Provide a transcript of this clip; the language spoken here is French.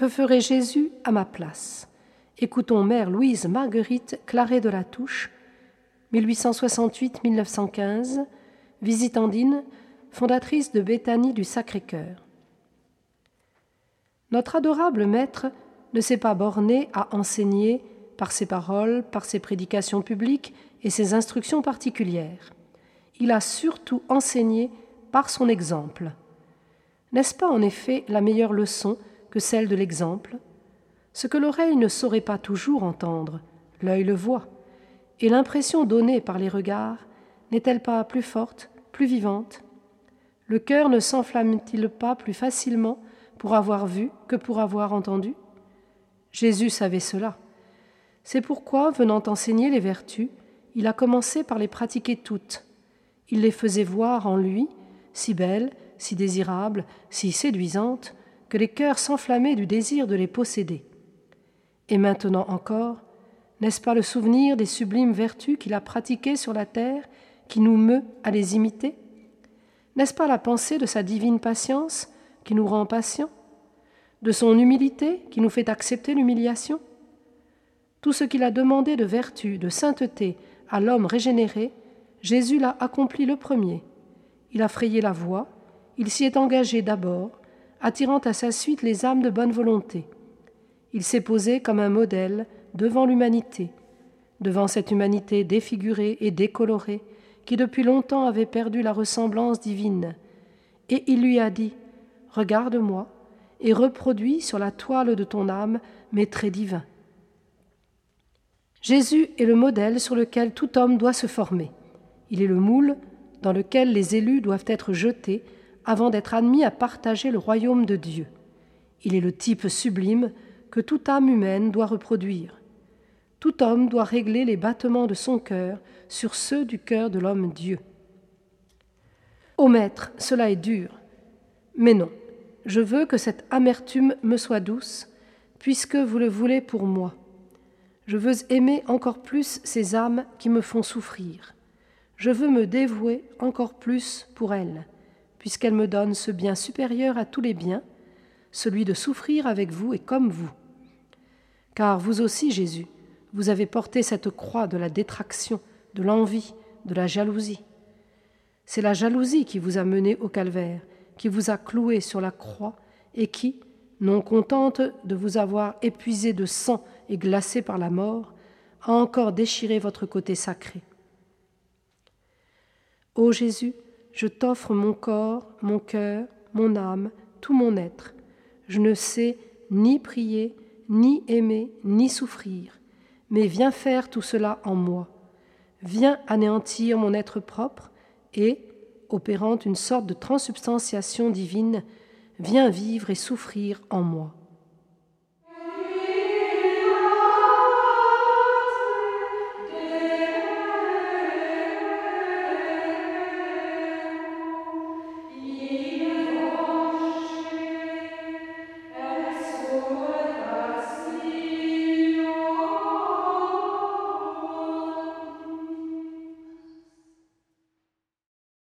Que ferait Jésus à ma place? Écoutons Mère Louise Marguerite Claret de la Touche, 1868-1915, visitandine, fondatrice de Béthanie du Sacré-Cœur. Notre adorable Maître ne s'est pas borné à enseigner par ses paroles, par ses prédications publiques et ses instructions particulières. Il a surtout enseigné par son exemple. N'est-ce pas en effet la meilleure leçon que celle de l'exemple Ce que l'oreille ne saurait pas toujours entendre, l'œil le voit, et l'impression donnée par les regards n'est-elle pas plus forte, plus vivante? Le cœur ne s'enflamme-t-il pas plus facilement pour avoir vu que pour avoir entendu? Jésus savait cela. C'est pourquoi, venant enseigner les vertus, il a commencé par les pratiquer toutes. Il les faisait voir en lui, si belles, si désirables, si séduisantes, que les cœurs s'enflammaient du désir de les posséder. Et maintenant encore, n'est-ce pas le souvenir des sublimes vertus qu'il a pratiquées sur la terre qui nous meut à les imiter? N'est-ce pas la pensée de sa divine patience qui nous rend patients? De son humilité qui nous fait accepter l'humiliation? Tout ce qu'il a demandé de vertu, de sainteté à l'homme régénéré, Jésus l'a accompli le premier. Il a frayé la voie, il s'y est engagé d'abord, attirant à sa suite les âmes de bonne volonté. Il s'est posé comme un modèle devant l'humanité, devant cette humanité défigurée et décolorée qui depuis longtemps avait perdu la ressemblance divine, et il lui a dit Regarde-moi et reproduis sur la toile de ton âme mes traits divins. Jésus est le modèle sur lequel tout homme doit se former. Il est le moule dans lequel les élus doivent être jetés avant d'être admis à partager le royaume de Dieu. Il est le type sublime que toute âme humaine doit reproduire. Tout homme doit régler les battements de son cœur sur ceux du cœur de l'homme Dieu. Ô Maître, cela est dur. Mais non, je veux que cette amertume me soit douce, puisque vous le voulez pour moi. Je veux aimer encore plus ces âmes qui me font souffrir. Je veux me dévouer encore plus pour elles puisqu'elle me donne ce bien supérieur à tous les biens, celui de souffrir avec vous et comme vous. Car vous aussi, Jésus, vous avez porté cette croix de la détraction, de l'envie, de la jalousie. C'est la jalousie qui vous a mené au calvaire, qui vous a cloué sur la croix et qui, non contente de vous avoir épuisé de sang et glacé par la mort, a encore déchiré votre côté sacré. Ô Jésus, je t'offre mon corps, mon cœur, mon âme, tout mon être. Je ne sais ni prier, ni aimer, ni souffrir, mais viens faire tout cela en moi. Viens anéantir mon être propre et, opérant une sorte de transubstantiation divine, viens vivre et souffrir en moi.